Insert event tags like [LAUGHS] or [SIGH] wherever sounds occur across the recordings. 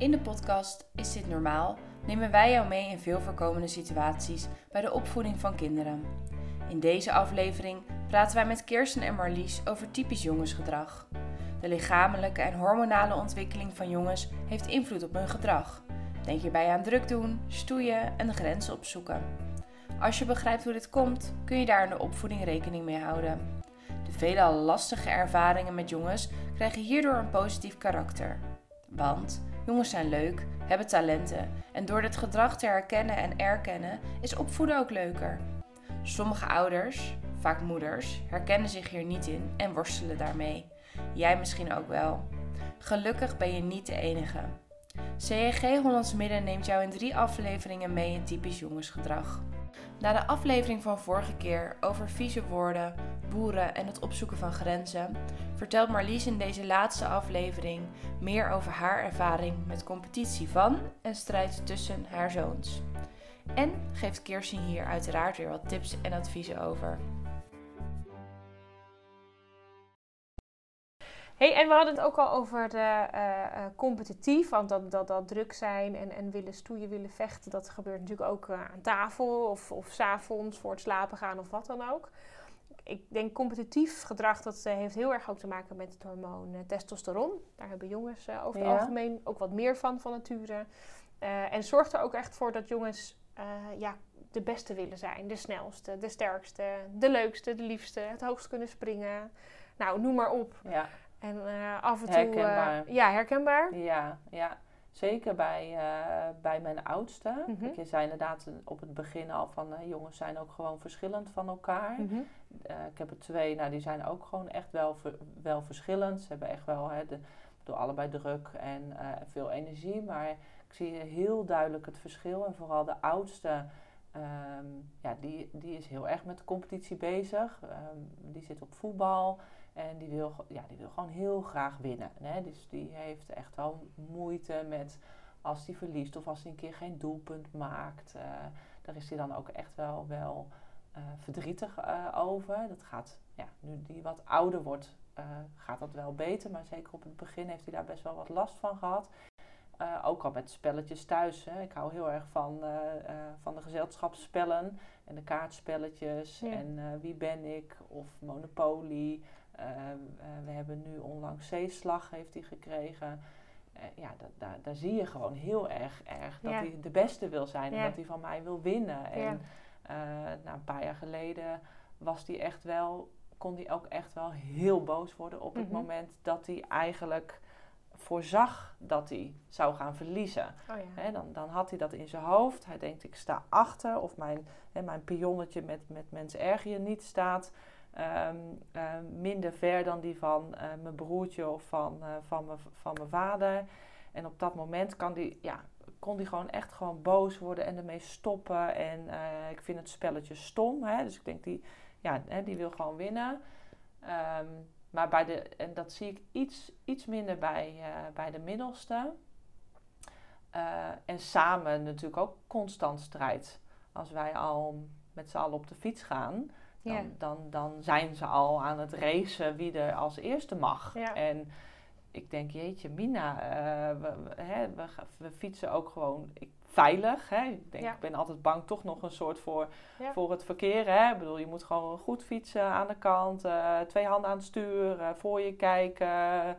In de podcast Is dit normaal? nemen wij jou mee in veel voorkomende situaties bij de opvoeding van kinderen. In deze aflevering praten wij met Kirsten en Marlies over typisch jongensgedrag. De lichamelijke en hormonale ontwikkeling van jongens heeft invloed op hun gedrag. Denk hierbij aan druk doen, stoeien en de grenzen opzoeken. Als je begrijpt hoe dit komt, kun je daar in de opvoeding rekening mee houden. De veelal lastige ervaringen met jongens krijgen hierdoor een positief karakter. Want jongens zijn leuk, hebben talenten en door dit gedrag te herkennen en erkennen is opvoeden ook leuker. Sommige ouders, vaak moeders, herkennen zich hier niet in en worstelen daarmee. Jij misschien ook wel. Gelukkig ben je niet de enige. CEG Hollands Midden neemt jou in drie afleveringen mee in typisch jongensgedrag. Na de aflevering van vorige keer over vieze woorden, boeren en het opzoeken van grenzen, vertelt Marlies in deze laatste aflevering meer over haar ervaring met competitie van en strijd tussen haar zoons. En geeft Kirsten hier uiteraard weer wat tips en adviezen over. Hey, en we hadden het ook al over de uh, uh, competitief, want dat, dat, dat druk zijn en, en willen stoeien, willen vechten, dat gebeurt natuurlijk ook uh, aan tafel of, of s'avonds voor het slapen gaan of wat dan ook. Ik denk competitief gedrag, dat heeft heel erg ook te maken met het hormoon testosteron. Daar hebben jongens over het algemeen ook wat meer van, van nature. en zorgt er ook echt voor dat jongens ja, de beste willen zijn, de snelste, de sterkste, de leukste, de liefste, het hoogst kunnen springen. Nou, noem maar op. Ja. En uh, af en toe... Herkenbaar. Uh, ja, herkenbaar. Ja, ja. Zeker bij, uh, bij mijn oudste. Mhm. Je zei inderdaad op het begin al van... jongens zijn ook gewoon verschillend van elkaar. Mhm. ik heb er twee, nou die zijn ook gewoon echt wel, wel verschillend. Ze hebben echt wel hè, de, door allebei druk en veel energie. Maar ik zie heel duidelijk het verschil. En vooral de oudste... Um, ja, die, die is heel erg met de competitie bezig. Um, die zit op voetbal... En die wil, ja, die wil gewoon heel graag winnen. Hè? Dus die heeft echt wel moeite met als hij verliest of als hij een keer geen doelpunt maakt. Uh, daar is hij dan ook echt wel, wel uh, verdrietig uh, over. Dat gaat, ja, nu die wat ouder wordt, gaat dat wel beter. Maar zeker op het begin heeft hij daar best wel wat last van gehad. ook al met spelletjes thuis. Hè. Ik hou heel erg van, van de gezelschapsspellen en de kaartspelletjes. Ja. En wie ben ik? Of Monopoly. Uh, uh, we hebben nu onlangs zeeslag heeft hij gekregen. Uh, ja, da, da, daar zie je gewoon heel erg, erg dat Ja. hij de beste wil zijn en Ja. dat hij van mij wil winnen. En Ja. na een paar jaar geleden was hij echt wel, kon hij ook echt wel heel boos worden op het Mhm. moment dat hij eigenlijk voorzag dat hij zou gaan verliezen. Oh ja. Dan, dan had hij dat in zijn hoofd. Hij denkt, ik sta achter. Of mijn, hè, mijn pionnetje met, met mensen erger niet staat ehm, eh, minder ver dan die van eh, mijn broertje of van, eh, van, mijn, van mijn vader. En op dat moment kan die, ja, kon die gewoon echt gewoon boos worden en ermee stoppen. En eh, ik vind het spelletje stom. Hè? Dus ik denk, die, ja, hè, die wil gewoon winnen. Ehm, maar bij de, en dat zie ik iets, iets minder bij, bij de middelste. En samen natuurlijk ook constant strijd. Als wij al met z'n allen op de fiets gaan, dan, Ja. dan, dan zijn ze al aan het racen wie er als eerste mag. Ja. En ik denk, jeetje, Mina, eh, we, we, hè, we, fietsen ook gewoon ik, veilig. Hè? Ik, denk, Ja. ik ben altijd bang toch nog een soort voor, voor het verkeer. Hè? Ik bedoel, je moet gewoon goed fietsen aan de kant, eh, twee handen aan het stuur, eh, voor je kijken,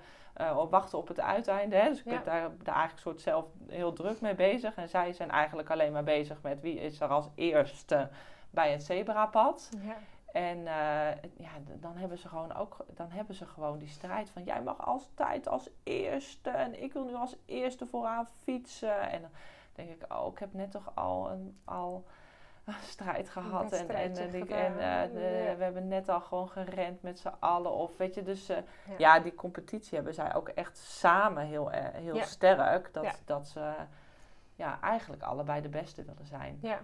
wachten op het uiteinde. Hè? Dus ik Ja. ben daar, daar eigenlijk soort zelf heel druk mee bezig. En zij zijn eigenlijk alleen maar bezig met wie is er als eerste bij het zebrapad. Ja. En eh, ja, dan hebben ze gewoon ook dan hebben ze gewoon die strijd van jij mag altijd als eerste en ik wil nu als eerste vooraan fietsen. En dan denk ik, oh, ik heb net toch al een al een strijd gehad. En, en, en, ik- gedaan. en eh, de- Ja. we hebben net al gewoon gerend met z'n allen. Of weet je, dus eh, Ja. ja. die competitie hebben zij ook echt samen heel, heel Ja. sterk. Dat, dat ze ja, eigenlijk allebei de beste willen zijn. Ja.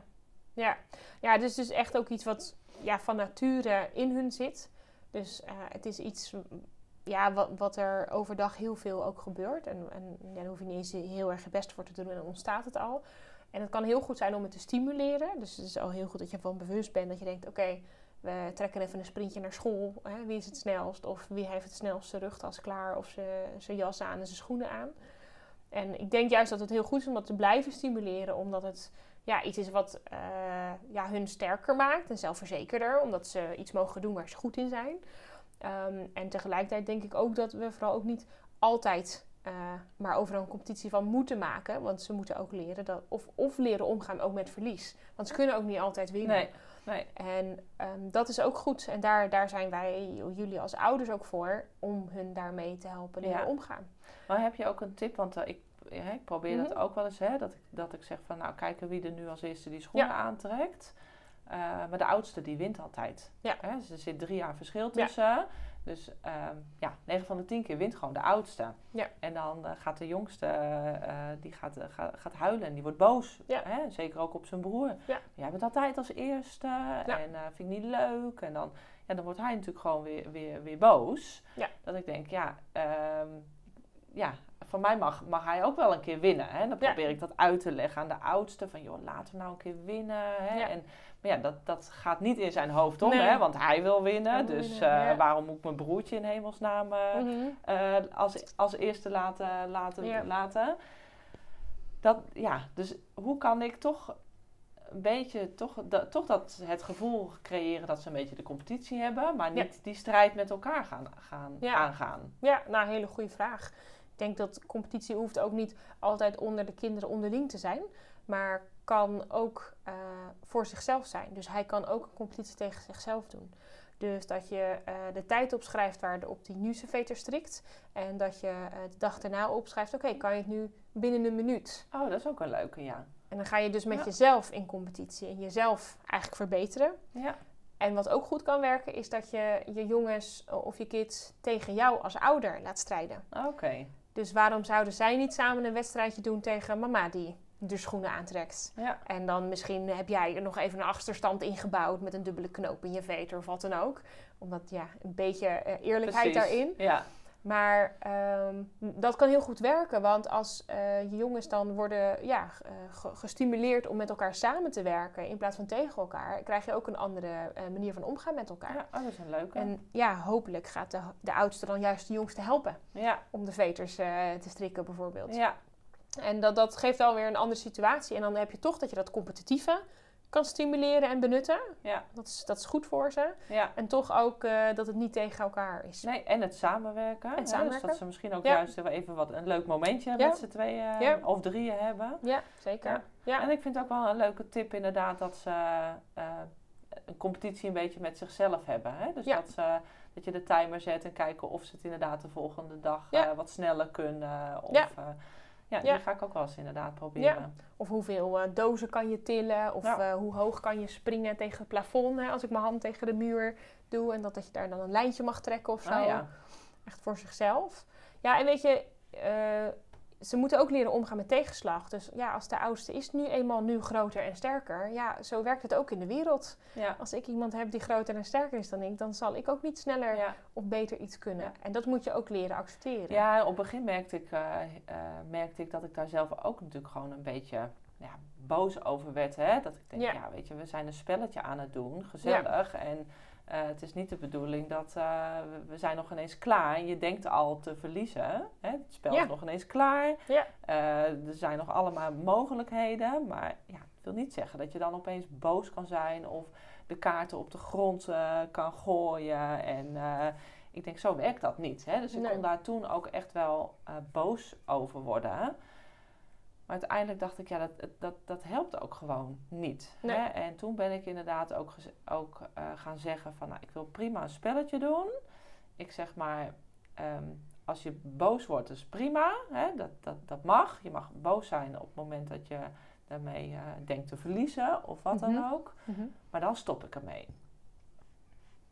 Ja. ja, dus dus echt ook iets wat ja, van nature in hun zit. Dus eh, het is iets ja, wat, wat er overdag heel veel ook gebeurt. En, en ja, daar hoef je niet eens heel erg je best voor te doen en dan ontstaat het al. En het kan heel goed zijn om het te stimuleren. Dus het is al heel goed dat je ervan bewust bent dat je denkt... oké, we trekken even een sprintje naar school. Hè? Wie is het snelst? Of wie heeft het snelst zijn rugtas klaar of zijn jas aan en zijn schoenen aan? En ik denk juist dat het heel goed is om dat te blijven stimuleren, omdat het ja, iets is wat eh, ja, hun sterker maakt en zelfverzekerder, omdat ze iets mogen doen waar ze goed in zijn. Ehm, en tegelijkertijd denk ik ook dat we vooral ook niet altijd uh, maar over een competitie van moeten maken. Want ze moeten ook leren dat, of, of leren omgaan ook met verlies. Want ze kunnen ook niet altijd winnen. Nee, nee. En um, dat is ook goed. En daar, daar zijn wij, jullie als ouders ook voor, om hun daarmee te helpen leren Ja. omgaan. Maar heb je ook een tip? Want eh, ik, ja, ik probeer dat Mhm. ook wel eens, hè, dat, ik, dat ik zeg van nou kijken wie er nu als eerste die schoenen Ja. aantrekt. Eh, maar de oudste die wint altijd. Ja. Hè, dus er zit drie jaar verschil Ja. tussen. Dus ehm, ja, 9 van de 10 keer wint gewoon de oudste. Ja. En dan eh, gaat de jongste, eh, die gaat, gaat, gaat huilen en die wordt boos. Ja. Hè? Zeker ook op zijn broer. Ja. Jij bent altijd als eerste en vind ik niet leuk. En dan, ja, dan wordt hij natuurlijk gewoon weer, weer, weer boos. Ja. Dat ik denk, ja, ehm, ja, van mij mag, mag hij ook wel een keer winnen. Hè? Dan Ja. probeer ik dat uit te leggen aan de oudste. Van, joh, laten we nou een keer winnen. Hè? Ja. En, maar ja, dat, dat gaat niet in zijn hoofd om, Nee. hè? want hij wil winnen. Hij wil dus winnen, eh, ja. waarom moet ik mijn broertje in hemelsnaam eh, als, als eerste laten, laten, laten? Dat, ja, dus hoe kan ik toch een beetje, toch, dat, toch dat het gevoel creëren dat ze een beetje de competitie hebben, maar niet die strijd met elkaar gaan, gaan aangaan? Ja, nou, een hele goede vraag. Ik denk dat competitie hoeft ook niet altijd onder de kinderen onderling te zijn. Maar kan ook eh, voor zichzelf zijn. Dus hij kan ook een competitie tegen zichzelf doen. Dus dat je eh, de tijd opschrijft waarop die nu veter strikt. En dat je eh, de dag daarna opschrijft, oké, kan je het nu binnen een minuut? Oh, dat is ook een leuke, ja. En dan ga je dus met Ja. jezelf in competitie en jezelf eigenlijk verbeteren. Ja, En wat ook goed kan werken, is dat je je jongens of je kids tegen jou als ouder laat strijden. oké. Dus waarom zouden zij niet samen een wedstrijdje doen tegen mama die de schoenen aantrekt? Ja, En dan misschien heb jij er nog even een achterstand ingebouwd met een dubbele knoop in je veter of wat dan ook. Omdat ja, een beetje eh, eerlijkheid precies. daarin. Ja, Maar ehm, dat kan heel goed werken, want als eh, je jongens dan worden ja, eh, ge- gestimuleerd om met elkaar samen te werken in plaats van tegen elkaar, krijg je ook een andere eh, manier van omgaan met elkaar. ja oh, dat is een leuke. En ja, hopelijk gaat de, de oudste dan juist de jongste helpen ja, om de veters te strikken bijvoorbeeld. ja, En dat, dat geeft alweer een andere situatie. En dan heb je toch dat je dat competitieve kan stimuleren en benutten. ja, Dat is, dat is goed voor ze. ja. En toch ook eh, dat het niet tegen elkaar is. Nee, en het samenwerken. Dus samenwerken. dat ze misschien ook Ja. juist even wat, een leuk momentje met z'n tweeën Ja. of drieën hebben. Ja, zeker. Ja. En ik vind ook wel een leuke tip inderdaad dat ze eh, een competitie een beetje met zichzelf hebben. Hè? Dus dat, ze, dat je de timer zet en kijken of ze het inderdaad de volgende dag Ja. eh, wat sneller kunnen. Of, Ja. eh, ja, die ga ik ook wel eens inderdaad proberen. Of hoeveel eh, dozen kan je tillen? Of eh, hoe hoog kan je springen tegen het plafond? Hè? Als ik mijn hand tegen de muur doe. En dat, dat je daar dan een lijntje mag trekken of zo. Ah, ja. Echt voor zichzelf. Ja, en weet je, eh, ze moeten ook leren omgaan met tegenslag. Dus ja, als de oudste is nu eenmaal nu groter en sterker. Ja, zo werkt het ook in de wereld. Ja. Als ik iemand heb die groter en sterker is dan ik, dan zal ik ook niet sneller Ja. of beter iets kunnen. Ja. En dat moet je ook leren accepteren. ja, op het begin merkte ik, eh, eh, merkte ik dat ik daar zelf ook natuurlijk gewoon een beetje ja, boos over werd. Hè? Dat ik denk, Ja. weet je, we zijn een spelletje aan het doen, gezellig. En het is niet de bedoeling dat eh, we, zijn nog ineens klaar. En je denkt al te verliezen. Hè? Het spel Ja. is nog ineens klaar. Ja. Eh, er zijn nog allemaal mogelijkheden. Maar ja, het wil niet zeggen dat je dan opeens boos kan zijn of de kaarten op de grond eh, kan gooien. En eh, ik denk, zo werkt dat niet. Hè? Dus ik Nee. kon daar toen ook echt wel eh, boos over worden. Maar uiteindelijk dacht ik, ja, dat, dat, dat helpt ook gewoon niet. Nee. Hè? En toen ben ik inderdaad ook, ook eh, gaan zeggen van, nou, ik wil prima een spelletje doen. Ik zeg maar, ehm, als je boos wordt, is prima. Hè? Dat, dat, dat mag. Je mag boos zijn op het moment dat je daarmee eh, denkt te verliezen of wat Mhm. dan ook. Mhm. Maar dan stop ik ermee.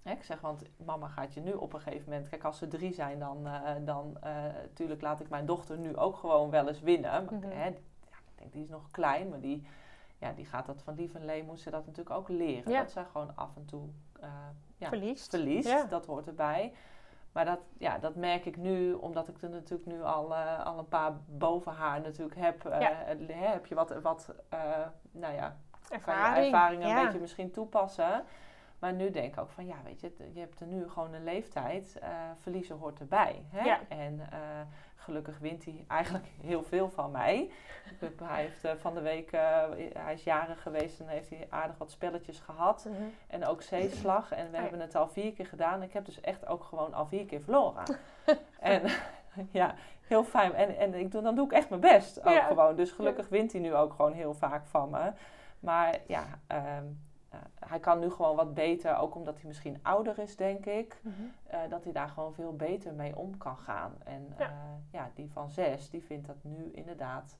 Hè, ik zeg, want mama gaat je nu op een gegeven moment... Kijk, als ze drie zijn, dan... eh dan eh, natuurlijk laat ik mijn dochter nu ook gewoon wel eens winnen. Mhm. hè, ja, ik denk, die is nog klein, maar die... Ja, die gaat dat van lief en lee, moet ze dat natuurlijk ook leren. Ja. Dat zij gewoon af en toe eh, ja, Verliest. verliest. Ja. Dat hoort erbij. Maar dat, ja, dat merk ik nu, omdat ik er natuurlijk nu al, eh, al een paar boven haar natuurlijk heb. eh, Ja. eh, heb je wat, wat eh, nou ja, kan je Ervaring. ervaring een ja. beetje misschien toepassen. Maar nu denk ik ook van, ja, weet je, je hebt er nu gewoon een leeftijd. eh, verliezen hoort erbij. Hè? Ja. En eh, gelukkig wint hij eigenlijk heel veel van mij. Hij heeft eh, van de week, hij is jarig geweest en heeft hij aardig wat spelletjes gehad. Mhm. En ook zeeslag. En we Oh ja. hebben het al vier keer gedaan. Ik heb dus echt ook gewoon al vier keer verloren. [LAUGHS] en [LAUGHS] ja, heel fijn. En, en ik doe, dan doe ik echt mijn best ook Ja. gewoon. Dus gelukkig wint hij nu ook gewoon heel vaak van me. Maar ja, ehm, eh, hij kan nu gewoon wat beter. Ook omdat hij misschien ouder is, denk ik. Mhm. eh, dat hij daar gewoon veel beter mee om kan gaan. En Ja. ja, ja die van zes, die vindt dat nu inderdaad...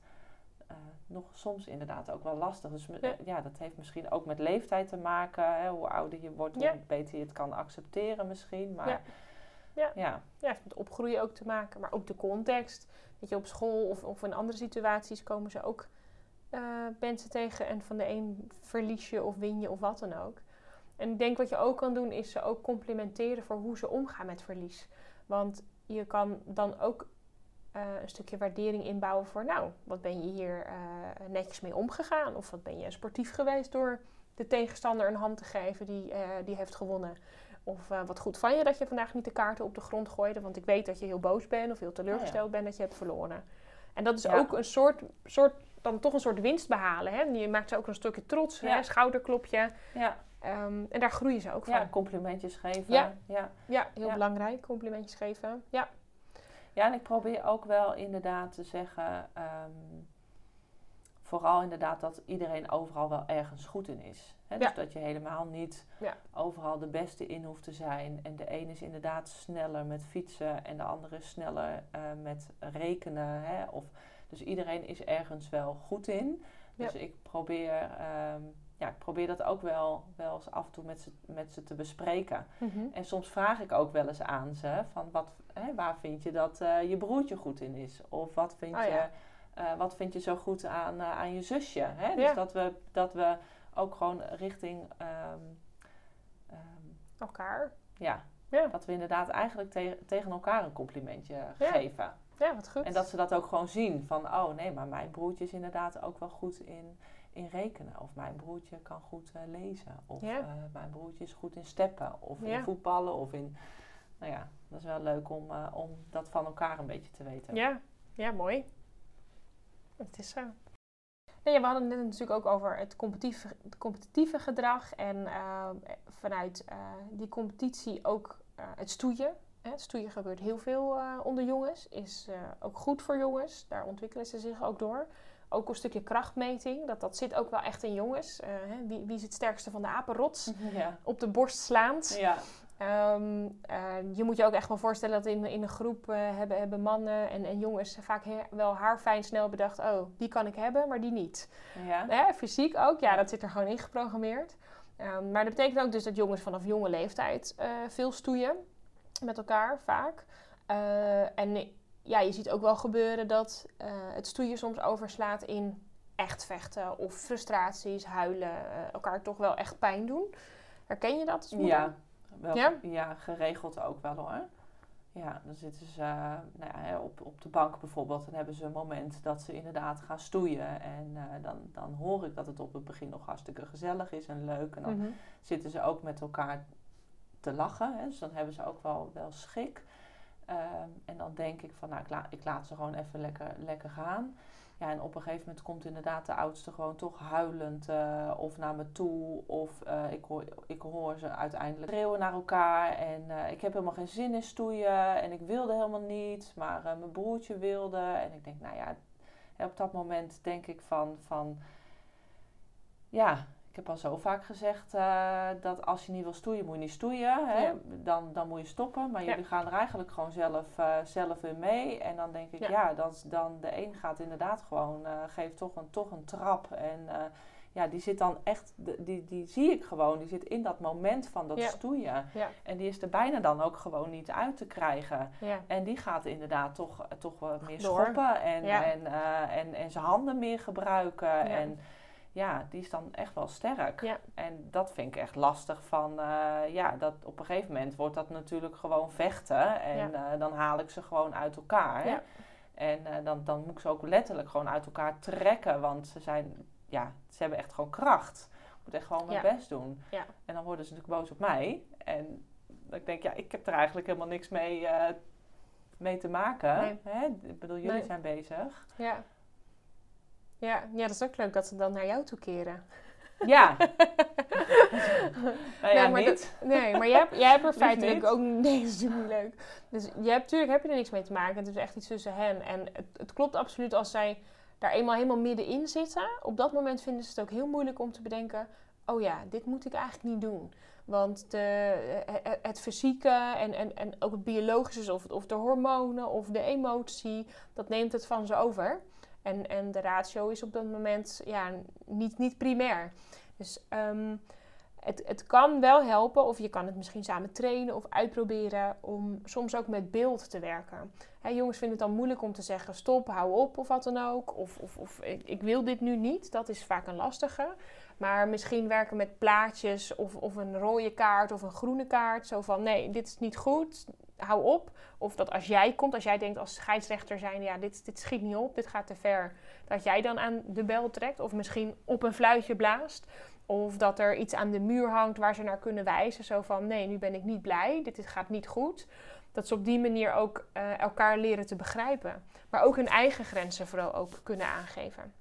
eh, nog soms inderdaad ook wel lastig. Dus Ja. eh, ja, dat heeft misschien ook met leeftijd te maken. Hè? Hoe ouder je wordt, Ja. hoe beter je het kan accepteren misschien. Maar Ja. ja, Ja. ja. Ja, heeft met opgroeien ook te maken, maar ook de context. Weet je, op school of, of in andere situaties komen ze ook eh, mensen tegen en van de een verlies je of win je of wat dan ook. En ik denk wat je ook kan doen is ze ook complimenteren voor hoe ze omgaan met verlies. Want je kan dan ook eh, een stukje waardering inbouwen voor, nou, wat ben je hier eh, netjes mee omgegaan? Of wat ben je sportief geweest door de tegenstander een hand te geven die, die heeft gewonnen? Of wat goed van je dat je vandaag niet de kaarten op de grond gooide, want ik weet dat je heel boos bent of heel teleurgesteld bent dat je hebt verloren. En dat is Ja. ook een soort, soort, dan toch een soort winst behalen. Hè? Je maakt ze ook een stukje trots, Ja. hè? schouderklopje. ja. Ehm, en daar groeien ze ook van. ja complimentjes geven. Ja. ja. heel belangrijk. Complimentjes geven. Ja. Ja, en ik probeer ook wel inderdaad te zeggen, ehm, vooral inderdaad dat iedereen overal wel ergens goed in is. Hè? Dus dat je helemaal niet overal de beste in hoeft te zijn. En de een is inderdaad sneller met fietsen en de andere is sneller eh, met rekenen. Hè? Of, dus iedereen is ergens wel goed in. Dus ik probeer, ehm, ja, ik probeer dat ook wel, wel eens af en toe met ze, met ze te bespreken. Mhm. En soms vraag ik ook wel eens aan ze van wat, hè, waar vind je dat eh, je broertje goed in is? Of wat vind, Oh je, ja. eh, wat vind je zo goed aan, eh, aan je zusje? Hè? Ja. Dus dat we, dat we ook gewoon richting, ehm, ehm, Elkaar. ja, Ja. dat we inderdaad eigenlijk te- tegen elkaar een complimentje geven. Ja, wat goed. En dat ze dat ook gewoon zien van, oh nee, maar mijn broertje is inderdaad ook wel goed in, in rekenen. Of mijn broertje kan goed eh, lezen. Of Ja. eh, mijn broertje is goed in steppen. Of Ja. in voetballen. Of in, nou ja, dat is wel leuk om, eh, om dat van elkaar een beetje te weten. Ja, ja mooi. Het is zo. Nee, we hadden het net natuurlijk ook over het competitieve, het competitieve gedrag. En vanuit die competitie ook het stoeien. Hè, stoeien gebeurt heel veel eh, onder jongens. Is eh, ook goed voor jongens. Daar ontwikkelen ze zich ook door. Ook een stukje krachtmeting. Dat, dat zit ook wel echt in jongens. Eh, hè, wie, wie is het sterkste van de apenrots? [LAUGHS] Ja. Op de borst slaand. Ja. Ehm, eh, je moet je ook echt wel voorstellen dat in, in een groep hebben, hebben mannen en, en jongens vaak he- wel haarfijn snel bedacht: oh, die kan ik hebben, maar die niet. Ja. Hè, fysiek ook, ja, dat zit er gewoon in geprogrammeerd. Ehm, maar dat betekent ook dus dat jongens vanaf jonge leeftijd veel stoeien met elkaar, vaak. Eh, en ja, je ziet ook wel gebeuren dat eh, het stoeien soms overslaat in echt vechten of frustraties, huilen, eh, elkaar toch wel echt pijn doen. Herken je dat? Ja, wel, Ja? ja? geregeld ook wel hoor. Ja, dan zitten ze nou ja, op, op de bank bijvoorbeeld. Dan hebben ze een moment dat ze inderdaad gaan stoeien. En dan, dan hoor ik dat het op het begin nog hartstikke gezellig is en leuk. En dan Mhm. zitten ze ook met elkaar te lachen. Hè? Dus dan hebben ze ook wel, wel schik. Ehm, en dan denk ik van, nou, ik, ik laat ze gewoon even lekker, lekker gaan. Ja, en op een gegeven moment komt inderdaad de oudste gewoon toch huilend eh, of naar me toe. Of eh, ik, hoor, ik hoor ze uiteindelijk schreeuwen naar elkaar. En eh, ik heb helemaal geen zin in stoeien. En ik wilde helemaal niet, maar mijn broertje wilde. En ik denk, nou ja, op dat moment denk ik van, van ja, ik heb al zo vaak gezegd eh, dat als je niet wil stoeien, moet je niet stoeien. Hè? Ja. Dan, dan moet je stoppen. Maar Ja. jullie gaan er eigenlijk gewoon zelf, eh, zelf in mee. En dan denk ik, Ja. ja, dan, dan de een gaat inderdaad gewoon, eh geeft toch een, toch een trap. En ja, die zit dan echt, die, die zie ik gewoon. Die zit in dat moment van dat stoeien. En die is er bijna dan ook gewoon niet uit te krijgen. En die gaat inderdaad toch, toch wat meer Door. schoppen en, en, en, en zijn handen meer gebruiken. Ja. En ja, die is dan echt wel sterk. Ja. En dat vind ik echt lastig van, eh, ja, dat op een gegeven moment wordt dat natuurlijk gewoon vechten. En eh, dan haal ik ze gewoon uit elkaar. Ja. En eh, dan, dan moet ik ze ook letterlijk gewoon uit elkaar trekken, want ze zijn, ja, ze hebben echt gewoon kracht. moet echt gewoon mijn best doen. Ja. En dan worden ze natuurlijk boos op mij. En dan denk ik, ja, ik heb er eigenlijk helemaal niks mee, mee te maken. Nee. Hè? Ik bedoel, jullie Nee. zijn bezig. Ja. Ja, ja, dat is ook leuk dat ze dan naar jou toe keren. Ja. [LAUGHS] nou ja, Nee, maar niet. Nee, maar jij hebt, jij hebt er feitelijk ook... Nee, dat is natuurlijk niet leuk. Dus je hebt, natuurlijk heb je er niks mee te maken. Het is echt iets tussen hen. En het, het klopt absoluut als zij daar eenmaal helemaal middenin zitten. Op dat moment vinden ze het ook heel moeilijk om te bedenken... Oh ja, dit moet ik eigenlijk niet doen. Want de, eh, eh, het fysieke en, en, en ook het biologische, of, of de hormonen of de emotie, dat neemt het van ze over. En, en de ratio is op dat moment ja, niet, niet primair. Dus ehm, het, het kan wel helpen, of je kan het misschien samen trainen of uitproberen om soms ook met beeld te werken. Jongens vinden het dan moeilijk om te zeggen stop, hou op of wat dan ook. Of, of, of ik, ik wil dit nu niet. Dat is vaak een lastige. Maar misschien werken met plaatjes of, of een rode kaart of een groene kaart. Zo van nee, dit is niet goed, hou op. Of dat als jij komt, als jij denkt als scheidsrechter zijn, ja, dit, dit schiet niet op, dit gaat te ver. Dat jij dan aan de bel trekt of misschien op een fluitje blaast. Of dat er iets aan de muur hangt waar ze naar kunnen wijzen. Zo van, nee, nu ben ik niet blij, dit, gaat niet goed. Dat ze op die manier ook eh, elkaar leren te begrijpen. Maar ook hun eigen grenzen vooral ook kunnen aangeven.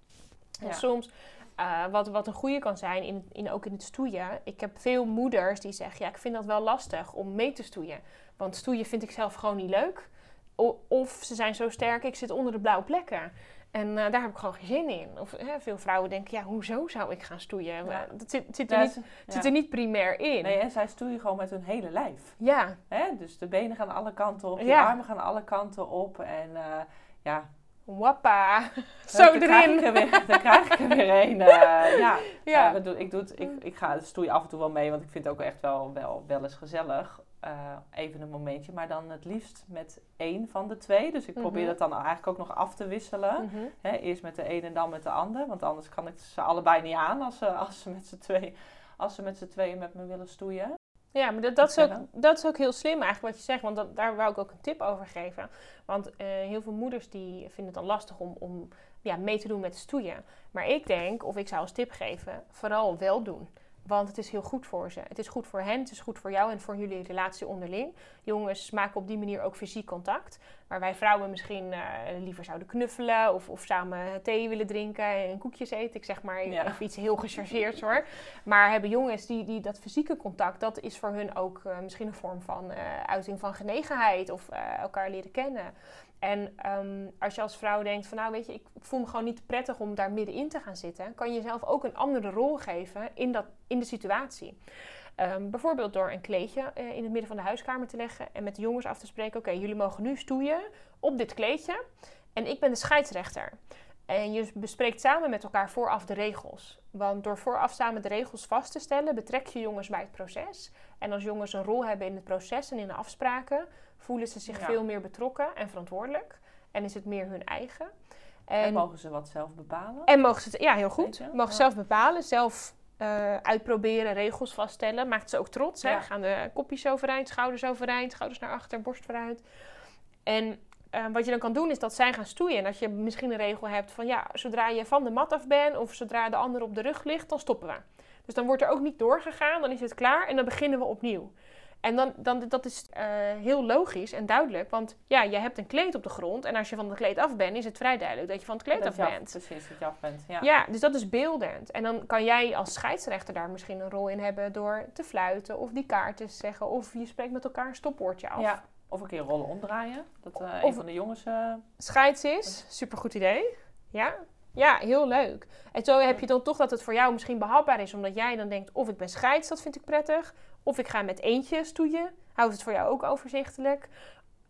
En Ja. soms, eh, wat, wat een goede kan zijn, in, in, ook in het stoeien. Ik heb veel moeders die zeggen, ja, ik vind dat wel lastig om mee te stoeien. Want stoeien vind ik zelf gewoon niet leuk. O- of ze zijn zo sterk, ik zit onder de blauwe plekken. En eh, daar heb ik gewoon geen zin in. Of hè, veel vrouwen denken, ja, hoezo zou ik gaan stoeien? Maar dat zit, zit, er Ja, niet, zit ja. er niet primair in. Nee, en zij stoeien gewoon met hun hele lijf. Ja, Hè? Dus de benen gaan alle kanten op, de Ja. armen gaan alle kanten op. En eh, ja, wappa. Zo krijg erin. er weer, dan krijg ik er weer een. eh, [LAUGHS] ja, Ja. Ja, we doen- ik, doe het, ik, ik ga stoeien af en toe wel mee, want ik vind het ook echt wel, wel, wel eens gezellig. Eh, even een momentje, maar dan het liefst met één van de twee. Dus ik probeer Mhm. dat dan eigenlijk ook nog af te wisselen. Mhm. Hè, eerst met de een en dan met de ander. Want anders kan ik ze allebei niet aan als ze, als ze met z'n twee, als ze met z'n tweeën met me willen stoeien. Ja, maar dat, dat, is ook, dat is ook heel slim eigenlijk wat je zegt. Want dat, daar wou ik ook een tip over geven. Want eh, heel veel moeders die vinden het dan lastig om, om ja, mee te doen met stoeien. Maar ik denk, of ik zou als tip geven, vooral wel doen. Want het is heel goed voor ze. Het is goed voor hen, het is goed voor jou en voor jullie relatie onderling. Jongens maken op die manier ook fysiek contact. Waar wij vrouwen misschien eh, liever zouden knuffelen of, of samen thee willen drinken en koekjes eten. Ik zeg maar Ja. even iets heel gechargeerds hoor. Maar hebben jongens die, die dat fysieke contact, dat is voor hun ook eh, misschien een vorm van eh, uiting van genegenheid of elkaar leren kennen. En ehm, als je als vrouw denkt van nou weet je, ik, ik voel me gewoon niet prettig om daar middenin te gaan zitten, kan je jezelf ook een andere rol geven in, dat, in de situatie. Ehm, bijvoorbeeld door een kleedje eh, in het midden van de huiskamer te leggen en met de jongens af te spreken: oké, jullie mogen nu stoeien op dit kleedje en ik ben de scheidsrechter. En je bespreekt samen met elkaar vooraf de regels. Want door vooraf samen de regels vast te stellen, betrek je jongens bij het proces. En als jongens een rol hebben in het proces en in de afspraken, voelen ze zich Ja. veel meer betrokken en verantwoordelijk. En is het meer hun eigen. En, En, mogen ze wat zelf bepalen? en mogen ze ja, heel goed. Mogen Ja. zelf bepalen, zelf eh, uitproberen, regels vaststellen. Maakt ze ook trots. Hè? Gaan de kopjes overeind, schouders overeind, schouders naar achter, borst vooruit. En eh, wat je dan kan doen is dat zij gaan stoeien. En dat je misschien een regel hebt van ja, zodra je van de mat af bent of zodra de ander op de rug ligt, dan stoppen we. Dus dan wordt er ook niet doorgegaan, dan is het klaar en dan beginnen we opnieuw. En dan, dan, dat is eh, heel logisch en duidelijk, want ja, je hebt een kleed op de grond en als je van het kleed af bent, is het vrij duidelijk dat je van het kleed Dat af bent. Precies, dat je af bent. Ja. Ja. dus dat is beeldend. En dan kan jij als scheidsrechter daar misschien een rol in hebben door te fluiten of die kaarten te zeggen. Of je spreekt met elkaar een stopwoordje af. Ja. Of een keer rollen omdraaien. Dat eh, Of- een van de jongens... eh, Scheids is, supergoed idee. Ja? Ja, heel leuk. En zo heb je dan toch dat het voor jou misschien behapbaar is. Omdat jij dan denkt, of ik ben scheids, dat vind ik prettig. Of ik ga met eentje stoeien. Houdt het voor jou ook overzichtelijk.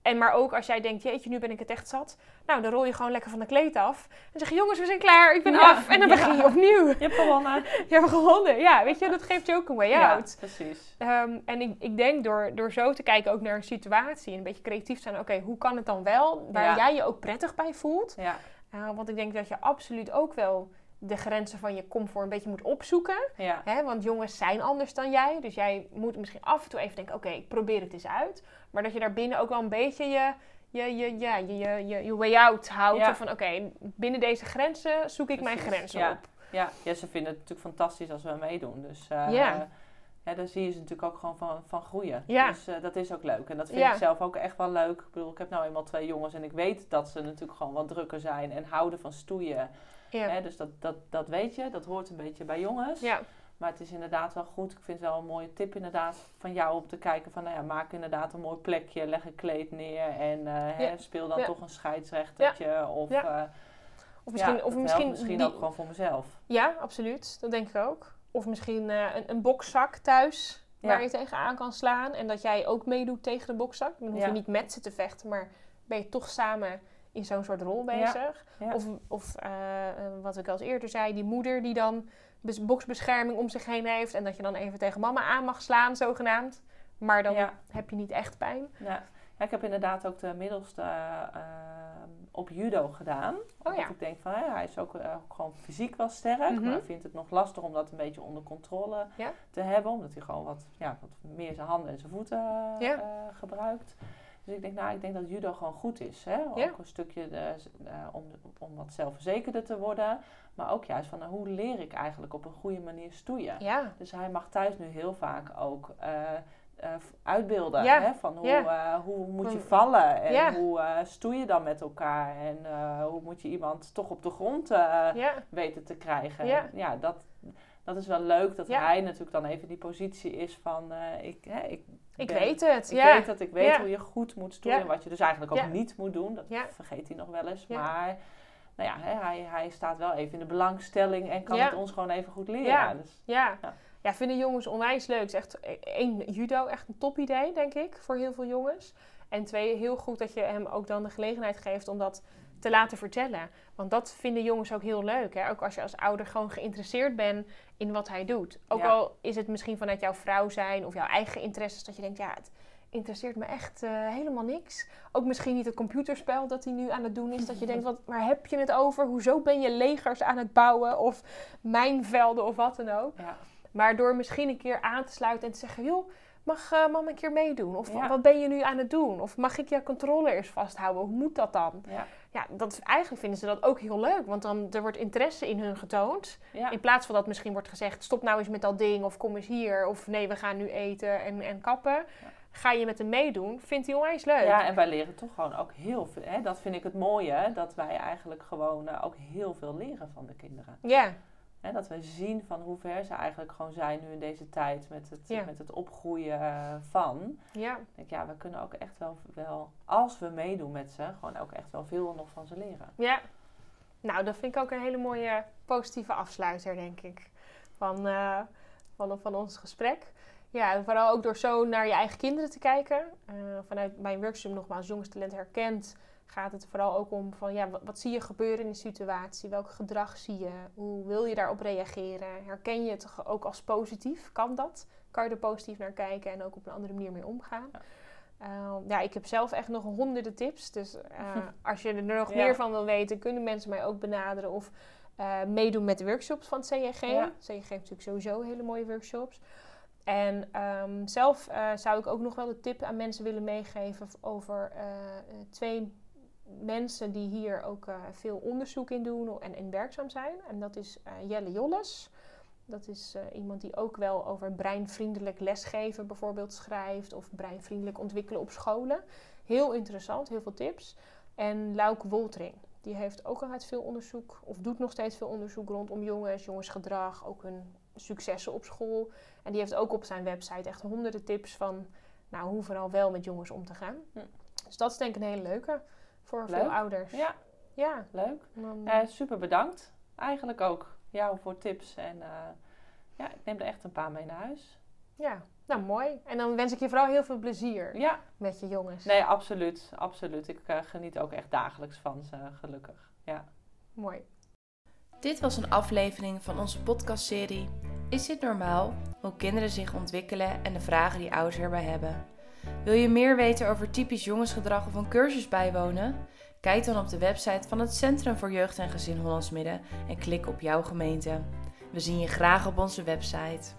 En maar ook als jij denkt, jeetje, nu ben ik het echt zat. Nou, dan rol je gewoon lekker van de kleed af. En zeg je, jongens, we zijn klaar, ik ben Ja, af. En dan ja. begin je opnieuw. je hebt gewonnen. [LAUGHS] Je hebt gewonnen. Ja, weet je, dat geeft je ook een way ja, out. precies. Ehm, en ik, ik denk door, door zo te kijken ook naar een situatie en een beetje creatief te zijn. Oké, hoe kan het dan wel? Waar Ja. jij je ook prettig bij voelt. Ja, Uh, want ik denk dat je absoluut ook wel de grenzen van je comfort een beetje moet opzoeken. ja. Hè? Want jongens zijn anders dan jij. Dus jij moet misschien af en toe even denken, oké, ik probeer het eens uit. Maar dat je daar binnen ook wel een beetje je, je, je, ja, je, je, je, je way out houdt. Ja. Van, oké, binnen deze grenzen zoek ik mijn grenzen ja. op. Ja, ja, ze vinden het natuurlijk fantastisch als we meedoen. Dus eh, Ja. Ja, daar zie je ze natuurlijk ook gewoon van, van groeien. Ja. Dus eh, dat is ook leuk. En dat vind Ja. ik zelf ook echt wel leuk. Ik bedoel, ik heb nou eenmaal twee jongens en ik weet dat ze natuurlijk gewoon wat drukker zijn en houden van stoeien. Ja. Hè, dus dat, dat, dat weet je, dat hoort een beetje bij jongens. ja. Maar het is inderdaad wel goed. Ik vind het wel een mooie tip inderdaad van jou om te kijken van, nou ja, maak inderdaad een mooi plekje, leg een kleed neer en eh, hè, speel dan toch een scheidsrechtertje. Of, eh, Of misschien, of misschien, misschien die- ook gewoon voor mezelf. Ja, absoluut. Dat denk ik ook. Of misschien eh, een, een bokzak thuis waar je tegenaan kan slaan. En dat jij ook meedoet tegen de bokzak. Dan hoef je Ja. niet met ze te vechten, maar ben je toch samen in zo'n soort rol bezig. Ja. Of, of eh, wat ik al eerder zei, die moeder die dan bes- boksbescherming om zich heen heeft. En dat je dan even tegen mama aan mag slaan, zogenaamd. Maar dan heb je niet echt pijn. Ja. Ik heb inderdaad ook de middelste eh, eh, op judo gedaan. Oh Omdat ja. ik denk van, hè, hij is ook, eh, gewoon fysiek wel sterk. Mhm. Maar vindt het nog lastig om dat een beetje onder controle Ja. te hebben. Omdat hij gewoon wat, ja, wat meer zijn handen en zijn voeten eh, Ja. gebruikt. Dus ik denk, nou, ik denk dat judo gewoon goed is. Hè? Ook een stukje de, eh, om, om wat zelfverzekerder te worden. Maar ook juist van, nou, hoe leer ik eigenlijk op een goede manier stoeien? Dus hij mag thuis nu heel vaak ook eh, uitbeelden. Ja, Hè? Van hoe, ja. eh, hoe moet je vallen en Ja. hoe eh, stoei je dan met elkaar en hoe moet je iemand toch op de grond weten te krijgen. Ja. En dat, dat is wel leuk dat hij natuurlijk dan even die positie is van ik, hè, ik, ik weet het. ik weet dat ik weet hoe je goed moet stoeien. Ja. Wat je dus eigenlijk ook niet moet doen. Dat vergeet hij nog wel eens. Maar nou ja, hè, hij, hij staat wel even in de belangstelling en kan het ons gewoon even goed leren. Ja. Dus, Ja. Ja. vinden jongens onwijs leuk. Het is echt één, judo echt een top idee, denk ik, voor heel veel jongens. En twee, heel goed dat je hem ook dan de gelegenheid geeft om dat te laten vertellen. Want dat vinden jongens ook heel leuk. Hè? Ook als je als ouder gewoon geïnteresseerd bent in wat hij doet. Ook Ja. al is het misschien vanuit jouw vrouw zijn of jouw eigen interesses, dat je denkt, ja, het interesseert me echt eh, helemaal niks. Ook misschien niet het computerspel dat hij nu aan het doen is. Dat je denkt, wat, waar heb je het over? Hoezo ben je legers aan het bouwen? Of mijnvelden of wat dan ook. ja. Maar door misschien een keer aan te sluiten en te zeggen: joh, mag eh, mama een keer meedoen? Of Ja. wat ben je nu aan het doen? Of mag ik je controller eens vasthouden? Hoe moet dat dan? Ja. Ja, dat, eigenlijk vinden ze dat ook heel leuk. Want dan er wordt interesse in hun getoond. Ja. In plaats van dat misschien wordt gezegd: stop nou eens met dat ding. Of kom eens hier. Of nee, we gaan nu eten en, en kappen. Ga je met hem meedoen? Vindt hij onwijs leuk. Ja, en wij leren toch gewoon ook heel veel. Hè? Dat vind ik het mooie, dat wij eigenlijk gewoon eh, ook heel veel leren van de kinderen. ja. Hè? Dat we zien van hoe ver ze eigenlijk gewoon zijn nu in deze tijd met het, Ja. met het opgroeien eh, van. ja. Denk, ja, we kunnen ook echt wel, wel, als we meedoen met ze, gewoon ook echt wel veel nog van ze leren. Ja. Nou, dat vind ik ook een hele mooie positieve afsluiter, denk ik. Van, eh, van, van ons gesprek. Ja, vooral ook door zo naar je eigen kinderen te kijken. Eh, vanuit mijn workshop nogmaals, Jongenstalent herkend, gaat het vooral ook om van, ja, wat, wat zie je gebeuren in de situatie? Welk gedrag zie je? Hoe wil je daarop reageren? Herken je het ook als positief? Kan dat? Kan je er positief naar kijken en ook op een andere manier mee omgaan? Ja. Eh, ja, ik heb zelf echt nog honderden tips. Dus eh, [LAUGHS] als je er nog Ja. meer van wil weten, kunnen mensen mij ook benaderen of eh, meedoen met de workshops van het CJG. Ja. CJG heeft natuurlijk sowieso hele mooie workshops. En ehm, zelf eh, zou ik ook nog wel de tip aan mensen willen meegeven over twee mensen die hier ook eh, veel onderzoek in doen en, en werkzaam zijn. En dat is eh, Jelle Jolles. Dat is eh, iemand die ook wel over breinvriendelijk lesgeven bijvoorbeeld schrijft. Of breinvriendelijk ontwikkelen op scholen. Heel interessant, heel veel tips. En Lauk Woltering. Die heeft ook al uit veel onderzoek, of doet nog steeds veel onderzoek rondom jongens, jongensgedrag, ook hun successen op school. En die heeft ook op zijn website echt honderden tips van nou, hoe vooral wel met jongens om te gaan. Hm. Dus dat is denk ik een hele leuke voor Leuk. veel ouders. Ja, Ja. leuk. dan- Eh, super bedankt. Eigenlijk ook jou voor tips. En eh, ja, ik neem er echt een paar mee naar huis. ja, nou mooi. En dan wens ik je vooral heel veel plezier Ja, met je jongens. nee, absoluut. Absoluut. Ik eh, geniet ook echt dagelijks van ze, gelukkig. Ja. Mooi. Dit was een aflevering van onze podcastserie Is dit normaal? Hoe kinderen zich ontwikkelen en de vragen die ouders erbij hebben. Wil je meer weten over typisch jongensgedrag of een cursus bijwonen? Kijk dan op de website van het Centrum voor Jeugd en Gezin Hollands Midden en klik op jouw gemeente. We zien je graag op onze website.